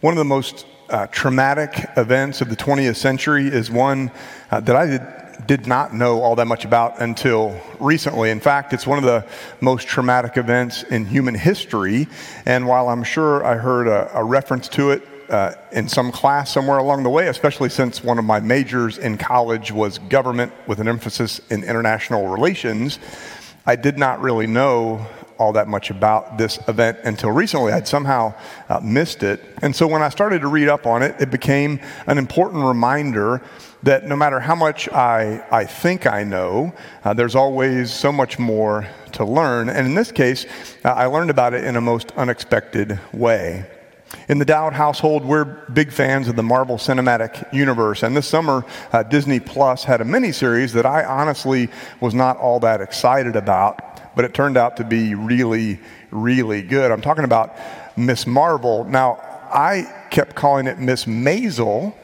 One of the most uh, traumatic events of the 20th century is one uh, that I did, did not know all that much about until recently. In fact, it's one of the most traumatic events in human history. And while I'm sure I heard a, a reference to it uh, in some class somewhere along the way, especially since one of my majors in college was government with an emphasis in international relations, I did not really know all that much about this event until recently. I'd somehow uh, missed it. And so when I started to read up on it, it became an important reminder that no matter how much I, I think I know, uh, there's always so much more to learn. And in this case, uh, I learned about it in a most unexpected way. In the Dowd household, we're big fans of the Marvel Cinematic Universe. And this summer, uh, Disney Plus had a miniseries that I honestly was not all that excited about but it turned out to be really, really good. I'm talking about Miss Marvel. Now, I kept calling it Miss Maisel.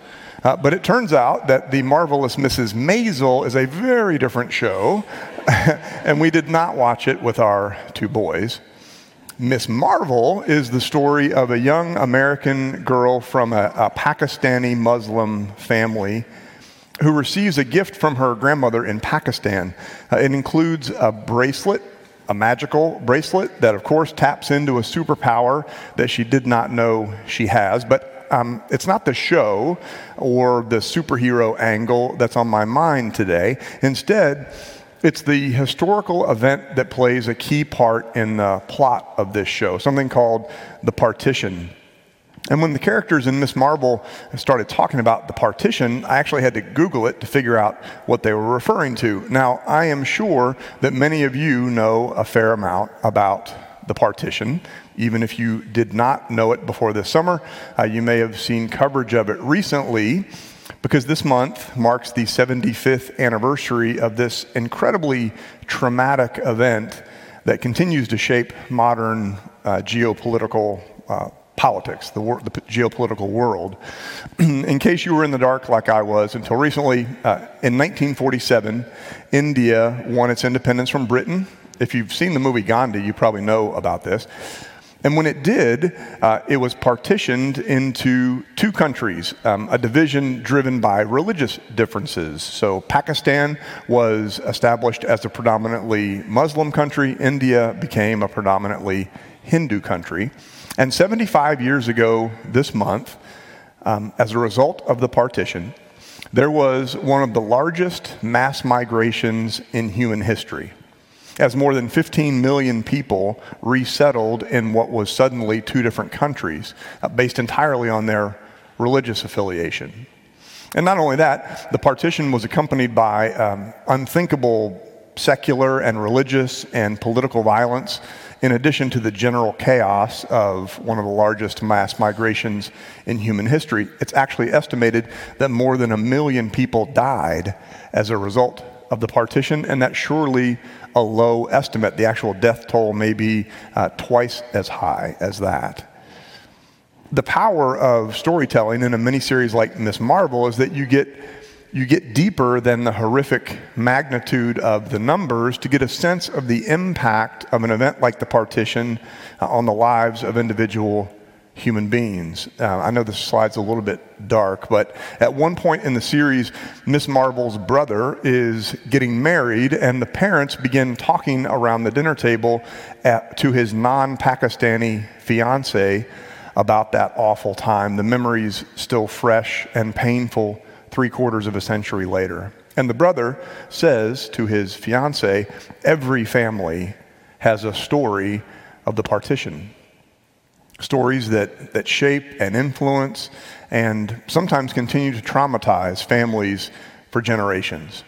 Uh, but it turns out that The Marvelous Mrs. Maisel is a very different show, and we did not watch it with our two boys. Miss Marvel is the story of a young American girl from a, a Pakistani Muslim family who receives a gift from her grandmother in Pakistan. Uh, it includes a bracelet a magical bracelet that, of course, taps into a superpower that she did not know she has. But um, it's not the show or the superhero angle that's on my mind today. Instead, it's the historical event that plays a key part in the plot of this show, something called the partition. And when the characters in Miss Marvel started talking about the partition, I actually had to Google it to figure out what they were referring to. Now, I am sure that many of you know a fair amount about the partition. Even if you did not know it before this summer, uh, you may have seen coverage of it recently because this month marks the 75th anniversary of this incredibly traumatic event that continues to shape modern uh, geopolitical uh, politics, the, wor- the geopolitical world. in case you were in the dark like I was until recently, uh, in 1947, India won its independence from Britain. If you've seen the movie Gandhi, you probably know about this. And when it did, uh, it was partitioned into two countries, um, a division driven by religious differences. So Pakistan was established as a predominantly Muslim country, India became a predominantly Hindu country. And 75 years ago this month, um, as a result of the partition, there was one of the largest mass migrations in human history, as more than 15 million people resettled in what was suddenly two different countries, uh, based entirely on their religious affiliation. And not only that, the partition was accompanied by um, unthinkable secular and religious and political violence in addition to the general chaos of one of the largest mass migrations in human history, it's actually estimated that more than a million people died as a result of the partition, and that's surely a low estimate. The actual death toll may be uh, twice as high as that. The power of storytelling in a miniseries like Miss Marvel is that you get you get deeper than the horrific magnitude of the numbers to get a sense of the impact of an event like the partition uh, on the lives of individual human beings. Uh, I know this slide's a little bit dark, but at one point in the series, Miss Marvel's brother is getting married, and the parents begin talking around the dinner table at, to his non Pakistani fiance about that awful time. The memories still fresh and painful three quarters of a century later. And the brother says to his fiance, Every family has a story of the partition. Stories that, that shape and influence and sometimes continue to traumatize families for generations.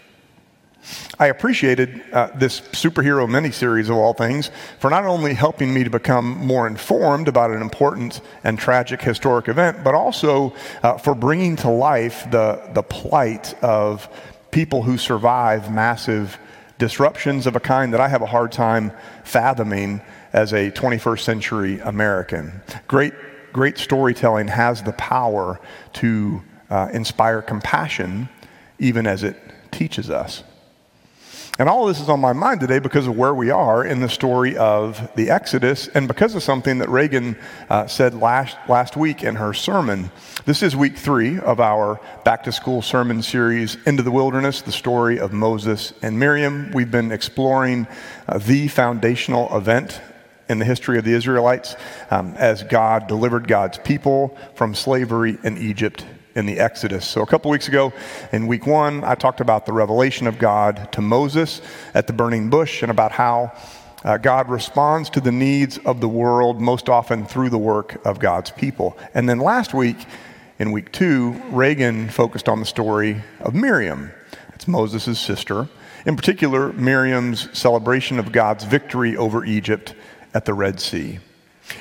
I appreciated uh, this superhero miniseries of all things for not only helping me to become more informed about an important and tragic historic event, but also uh, for bringing to life the, the plight of people who survive massive disruptions of a kind that I have a hard time fathoming as a 21st century American. Great, great storytelling has the power to uh, inspire compassion even as it teaches us. And all of this is on my mind today because of where we are in the story of the Exodus and because of something that Reagan uh, said last, last week in her sermon. This is week three of our back to school sermon series, Into the Wilderness, the story of Moses and Miriam. We've been exploring uh, the foundational event in the history of the Israelites um, as God delivered God's people from slavery in Egypt in the Exodus. So, a couple weeks ago in week one, I talked about the revelation of God to Moses at the burning bush and about how uh, God responds to the needs of the world most often through the work of God's people. And then last week, in week two, Reagan focused on the story of Miriam. It's Moses' sister. In particular, Miriam's celebration of God's victory over Egypt at the Red Sea.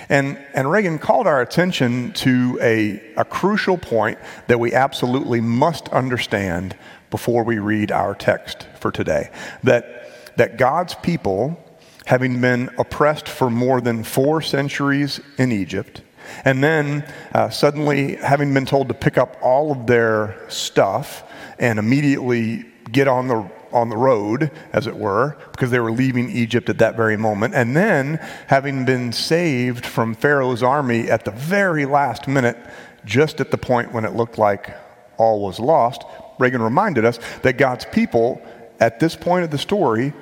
And, and Reagan called our attention to a, a crucial point that we absolutely must understand before we read our text for today. That, that God's people, having been oppressed for more than four centuries in Egypt, and then uh, suddenly having been told to pick up all of their stuff and immediately get on the on the road, as it were, because they were leaving Egypt at that very moment. And then, having been saved from Pharaoh's army at the very last minute, just at the point when it looked like all was lost, Reagan reminded us that God's people, at this point of the story,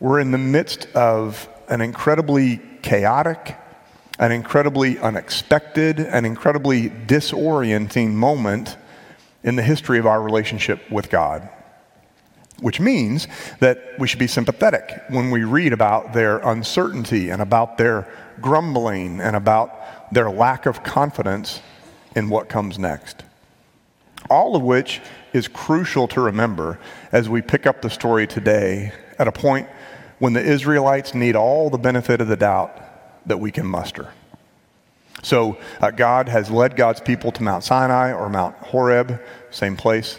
were in the midst of an incredibly chaotic, an incredibly unexpected, an incredibly disorienting moment in the history of our relationship with God which means that we should be sympathetic when we read about their uncertainty and about their grumbling and about their lack of confidence in what comes next. All of which is crucial to remember as we pick up the story today at a point when the Israelites need all the benefit of the doubt that we can muster. So, uh, God has led God's people to Mount Sinai or Mount Horeb, same place.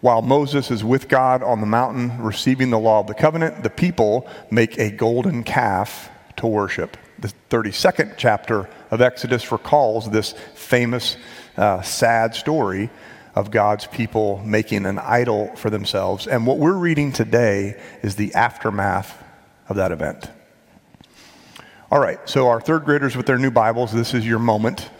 While Moses is with God on the mountain receiving the law of the covenant, the people make a golden calf to worship. The 32nd chapter of Exodus recalls this famous, uh, sad story of God's people making an idol for themselves. And what we're reading today is the aftermath of that event. All right, so our third graders with their new Bibles, this is your moment.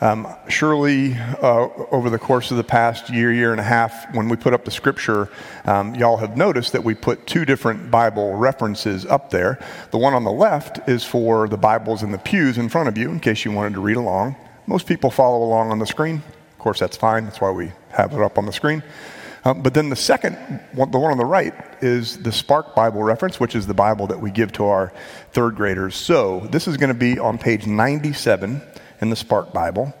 Um, surely, uh, over the course of the past year, year and a half, when we put up the scripture, um, y'all have noticed that we put two different Bible references up there. The one on the left is for the Bibles in the pews in front of you, in case you wanted to read along. Most people follow along on the screen. Of course, that's fine. That's why we have it up on the screen. Um, but then the second, one, the one on the right, is the Spark Bible reference, which is the Bible that we give to our third graders. So this is going to be on page 97 in the Spark Bible.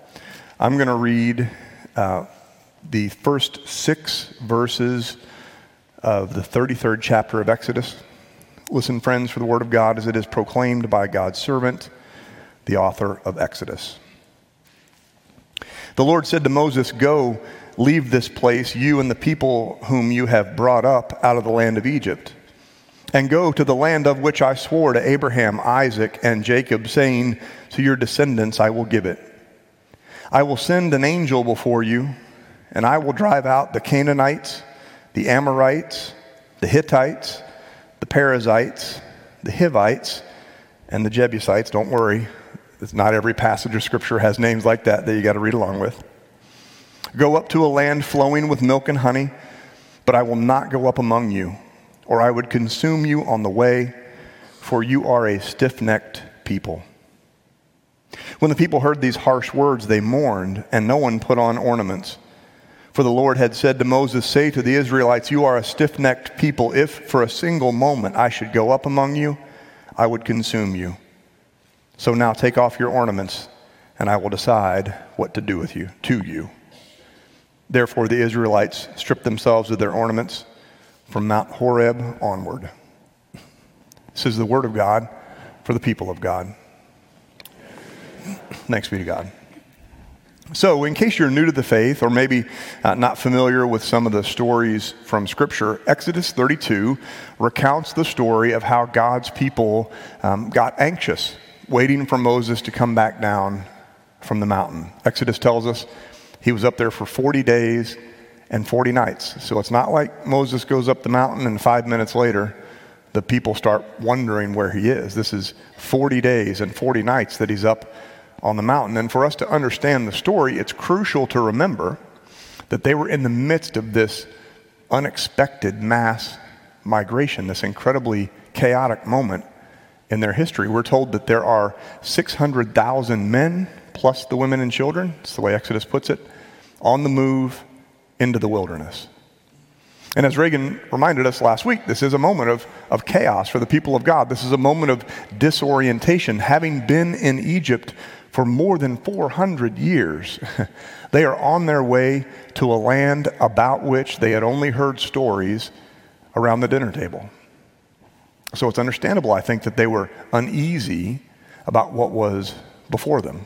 I'm going to read uh, the first six verses of the 33rd chapter of Exodus. Listen, friends, for the word of God as it is proclaimed by God's servant, the author of Exodus. The Lord said to Moses, Go, leave this place, you and the people whom you have brought up out of the land of Egypt, and go to the land of which I swore to Abraham, Isaac, and Jacob, saying, to your descendants I will give it. I will send an angel before you, and I will drive out the Canaanites, the Amorites, the Hittites, the Perizzites, the Hivites, and the Jebusites. Don't worry, it's not every passage of Scripture has names like that that you got to read along with. Go up to a land flowing with milk and honey, but I will not go up among you, or I would consume you on the way, for you are a stiff necked people. When the people heard these harsh words, they mourned, and no one put on ornaments. For the Lord had said to Moses, Say to the Israelites, You are a stiff necked people. If for a single moment I should go up among you, I would consume you. So now take off your ornaments, and I will decide what to do with you, to you. Therefore, the Israelites stripped themselves of their ornaments from Mount Horeb onward. This is the word of God for the people of God. Thanks be to God. So, in case you're new to the faith or maybe uh, not familiar with some of the stories from Scripture, Exodus 32 recounts the story of how God's people um, got anxious, waiting for Moses to come back down from the mountain. Exodus tells us he was up there for 40 days and 40 nights. So it's not like Moses goes up the mountain and five minutes later, the people start wondering where he is. This is 40 days and 40 nights that he's up on the mountain. And for us to understand the story, it's crucial to remember that they were in the midst of this unexpected mass migration, this incredibly chaotic moment in their history. We're told that there are 600,000 men, plus the women and children, it's the way Exodus puts it, on the move into the wilderness. And as Reagan reminded us last week, this is a moment of, of chaos for the people of God. This is a moment of disorientation. Having been in Egypt for more than 400 years, they are on their way to a land about which they had only heard stories around the dinner table. So it's understandable, I think, that they were uneasy about what was before them.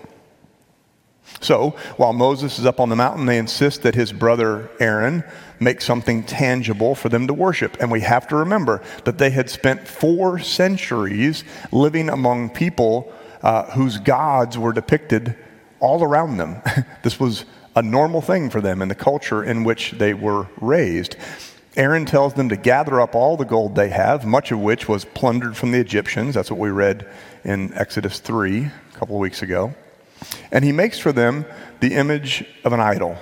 So, while Moses is up on the mountain, they insist that his brother Aaron make something tangible for them to worship. And we have to remember that they had spent four centuries living among people uh, whose gods were depicted all around them. this was a normal thing for them in the culture in which they were raised. Aaron tells them to gather up all the gold they have, much of which was plundered from the Egyptians. That's what we read in Exodus 3 a couple of weeks ago. And he makes for them the image of an idol,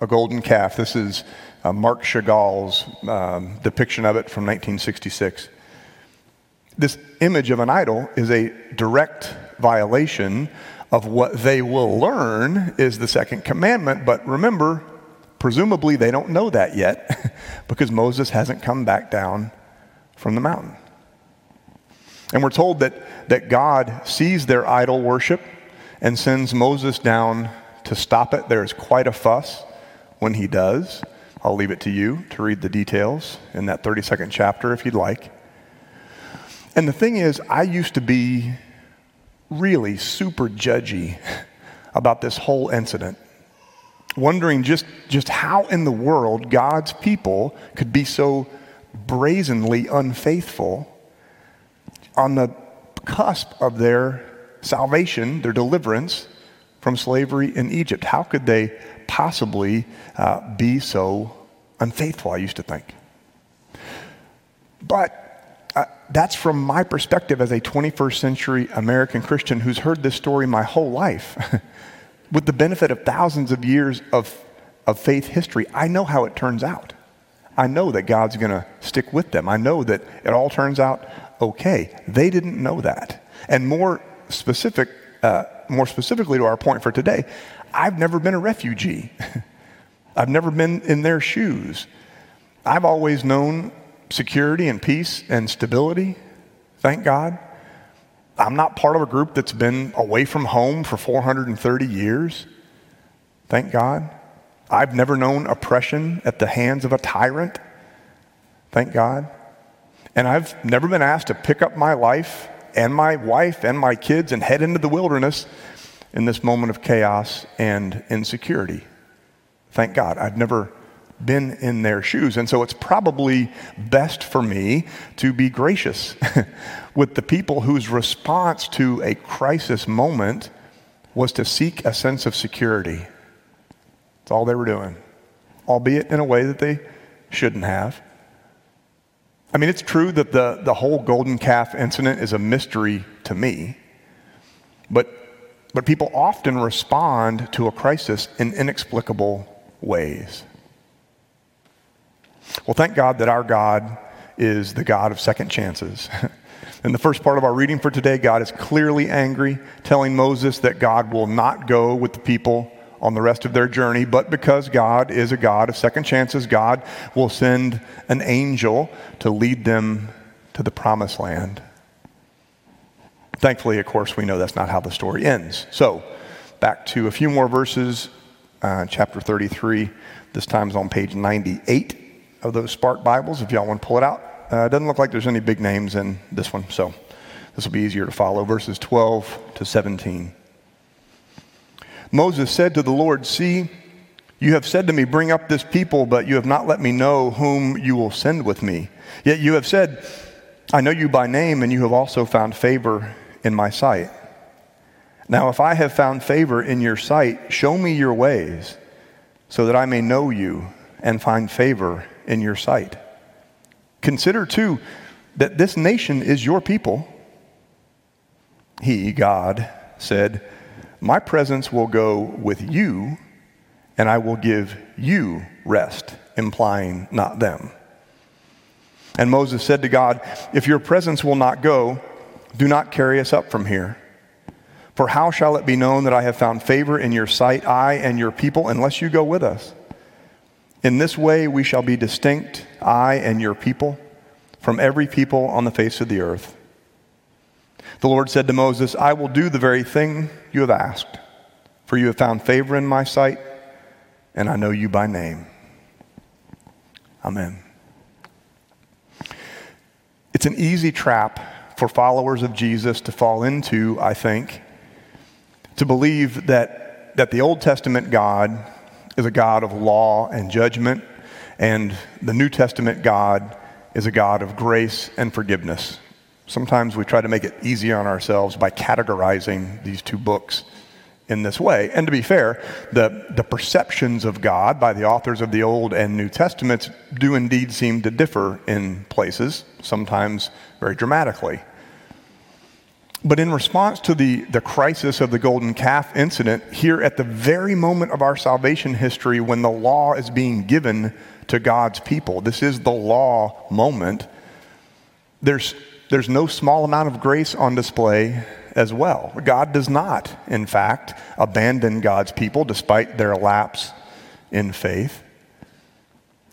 a golden calf. This is uh, Marc Chagall's um, depiction of it from 1966. This image of an idol is a direct violation of what they will learn is the second commandment. But remember, presumably they don't know that yet because Moses hasn't come back down from the mountain. And we're told that, that God sees their idol worship and sends Moses down to stop it. There's quite a fuss when he does. I'll leave it to you to read the details in that 32nd chapter if you'd like. And the thing is, I used to be really super judgy about this whole incident, wondering just, just how in the world God's people could be so brazenly unfaithful on the cusp of their salvation, their deliverance from slavery in Egypt. How could they possibly uh, be so unfaithful, I used to think. But uh, that's from my perspective as a 21st century American Christian who's heard this story my whole life. With the benefit of thousands of years of, of faith history, I know how it turns out. I know that God's going to stick with them. I know that it all turns out okay. They didn't know that. And more specific, uh, more specifically to our point for today, I've never been a refugee. I've never been in their shoes. I've always known security and peace and stability, thank God. I'm not part of a group that's been away from home for 430 years, thank God. I've never known oppression at the hands of a tyrant, thank God. And I've never been asked to pick up my life and my wife and my kids and head into the wilderness in this moment of chaos and insecurity. Thank God. I've never been in their shoes. And so it's probably best for me to be gracious with the people whose response to a crisis moment was to seek a sense of security. That's all they were doing, albeit in a way that they shouldn't have. I mean, it's true that the, the whole golden calf incident is a mystery to me, but, but people often respond to a crisis in inexplicable ways. Well, thank God that our God is the God of second chances. In the first part of our reading for today, God is clearly angry, telling Moses that God will not go with the people on the rest of their journey, but because God is a God of second chances, God will send an angel to lead them to the promised land. Thankfully, of course, we know that's not how the story ends. So, back to a few more verses, uh, chapter 33. This time is on page 98 of those Spark Bibles, if y'all want to pull it out. Uh, it doesn't look like there's any big names in this one, so this will be easier to follow. Verses 12 to 17. Moses said to the Lord, See, you have said to me, Bring up this people, but you have not let me know whom you will send with me. Yet you have said, I know you by name, and you have also found favor in my sight. Now, if I have found favor in your sight, show me your ways, so that I may know you and find favor in your sight. Consider, too, that this nation is your people. He, God, said, My presence will go with you, and I will give you rest, implying not them. And Moses said to God, If your presence will not go, do not carry us up from here. For how shall it be known that I have found favor in your sight, I and your people, unless you go with us? In this way we shall be distinct, I and your people, from every people on the face of the earth. The Lord said to Moses, I will do the very thing you have asked, for you have found favor in my sight, and I know you by name. Amen. It's an easy trap for followers of Jesus to fall into, I think, to believe that, that the Old Testament God is a God of law and judgment, and the New Testament God is a God of grace and forgiveness. Sometimes we try to make it easy on ourselves by categorizing these two books in this way. And to be fair, the, the perceptions of God by the authors of the Old and New Testaments do indeed seem to differ in places, sometimes very dramatically. But in response to the, the crisis of the golden calf incident, here at the very moment of our salvation history, when the law is being given to God's people, this is the law moment, there's, there's no small amount of grace on display as well. God does not, in fact, abandon God's people despite their lapse in faith.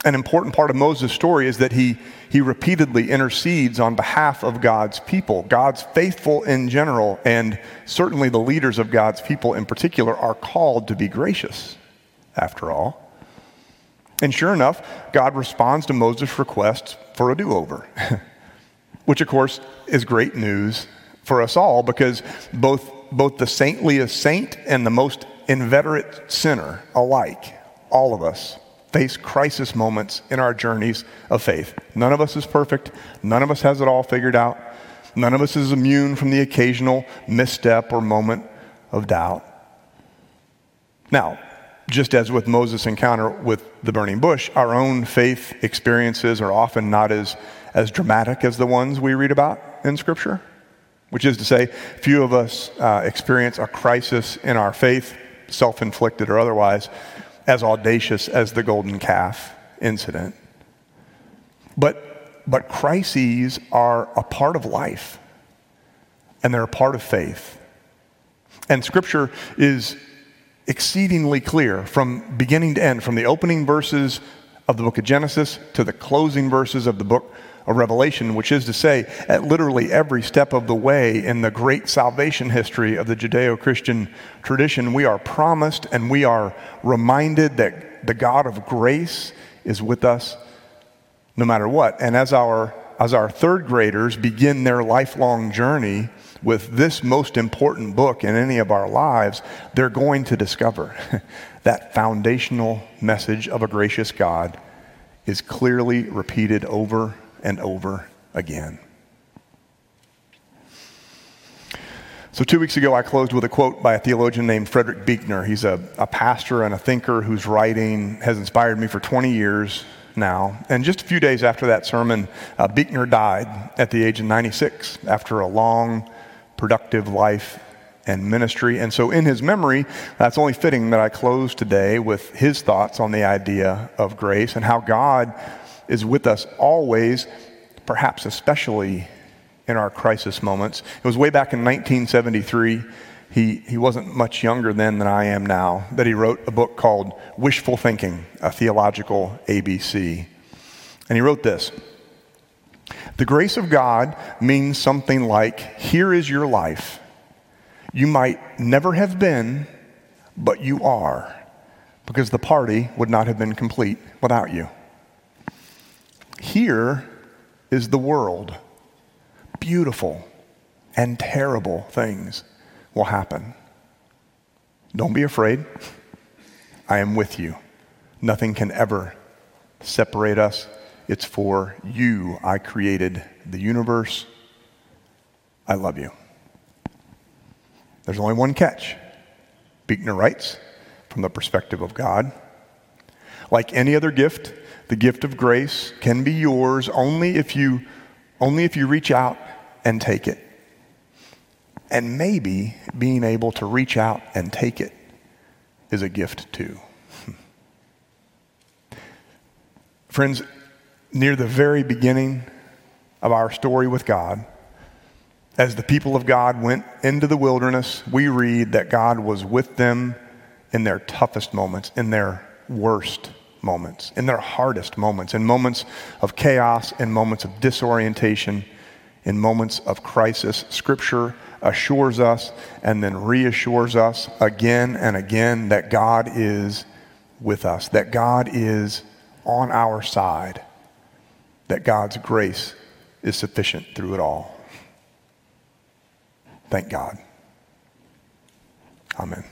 An important part of Moses' story is that he, he repeatedly intercedes on behalf of God's people. God's faithful in general, and certainly the leaders of God's people in particular, are called to be gracious, after all. And sure enough, God responds to Moses' request for a do over, which, of course, is great news for us all because both, both the saintliest saint and the most inveterate sinner alike, all of us, face crisis moments in our journeys of faith. None of us is perfect. None of us has it all figured out. None of us is immune from the occasional misstep or moment of doubt. Now, just as with Moses' encounter with the burning bush, our own faith experiences are often not as, as dramatic as the ones we read about in Scripture, which is to say, few of us uh, experience a crisis in our faith, self inflicted or otherwise, as audacious as the golden calf incident. But, but crises are a part of life, and they're a part of faith. And Scripture is exceedingly clear from beginning to end, from the opening verses of the book of Genesis to the closing verses of the book of Revelation, which is to say, at literally every step of the way in the great salvation history of the Judeo Christian tradition, we are promised and we are reminded that the God of grace is with us no matter what. And as our, as our third graders begin their lifelong journey with this most important book in any of our lives, they're going to discover that foundational message of a gracious God is clearly repeated over and over again. So, two weeks ago, I closed with a quote by a theologian named Frederick Buechner. He's a, a pastor and a thinker whose writing has inspired me for 20 years now. And just a few days after that sermon, uh, Buechner died at the age of 96 after a long, productive life and ministry. And so, in his memory, that's only fitting that I close today with his thoughts on the idea of grace and how God is with us always, perhaps especially in our crisis moments. It was way back in 1973. He, he wasn't much younger then than I am now, that he wrote a book called Wishful Thinking, a theological ABC. And he wrote this The grace of God means something like here is your life. You might never have been, but you are, because the party would not have been complete without you. Here is the world. Beautiful and terrible things will happen. Don't be afraid. I am with you. Nothing can ever separate us. It's for you I created the universe. I love you. There's only one catch. Buechner writes, from the perspective of God Like any other gift, the gift of grace can be yours only if you only if you reach out and take it. And maybe being able to reach out and take it is a gift too. Friends, near the very beginning of our story with God, as the people of God went into the wilderness, we read that God was with them in their toughest moments, in their worst moments, in their hardest moments, in moments of chaos, in moments of disorientation, in moments of crisis. Scripture assures us and then reassures us again and again that God is with us, that God is on our side, that God's grace is sufficient through it all. Thank God. Amen.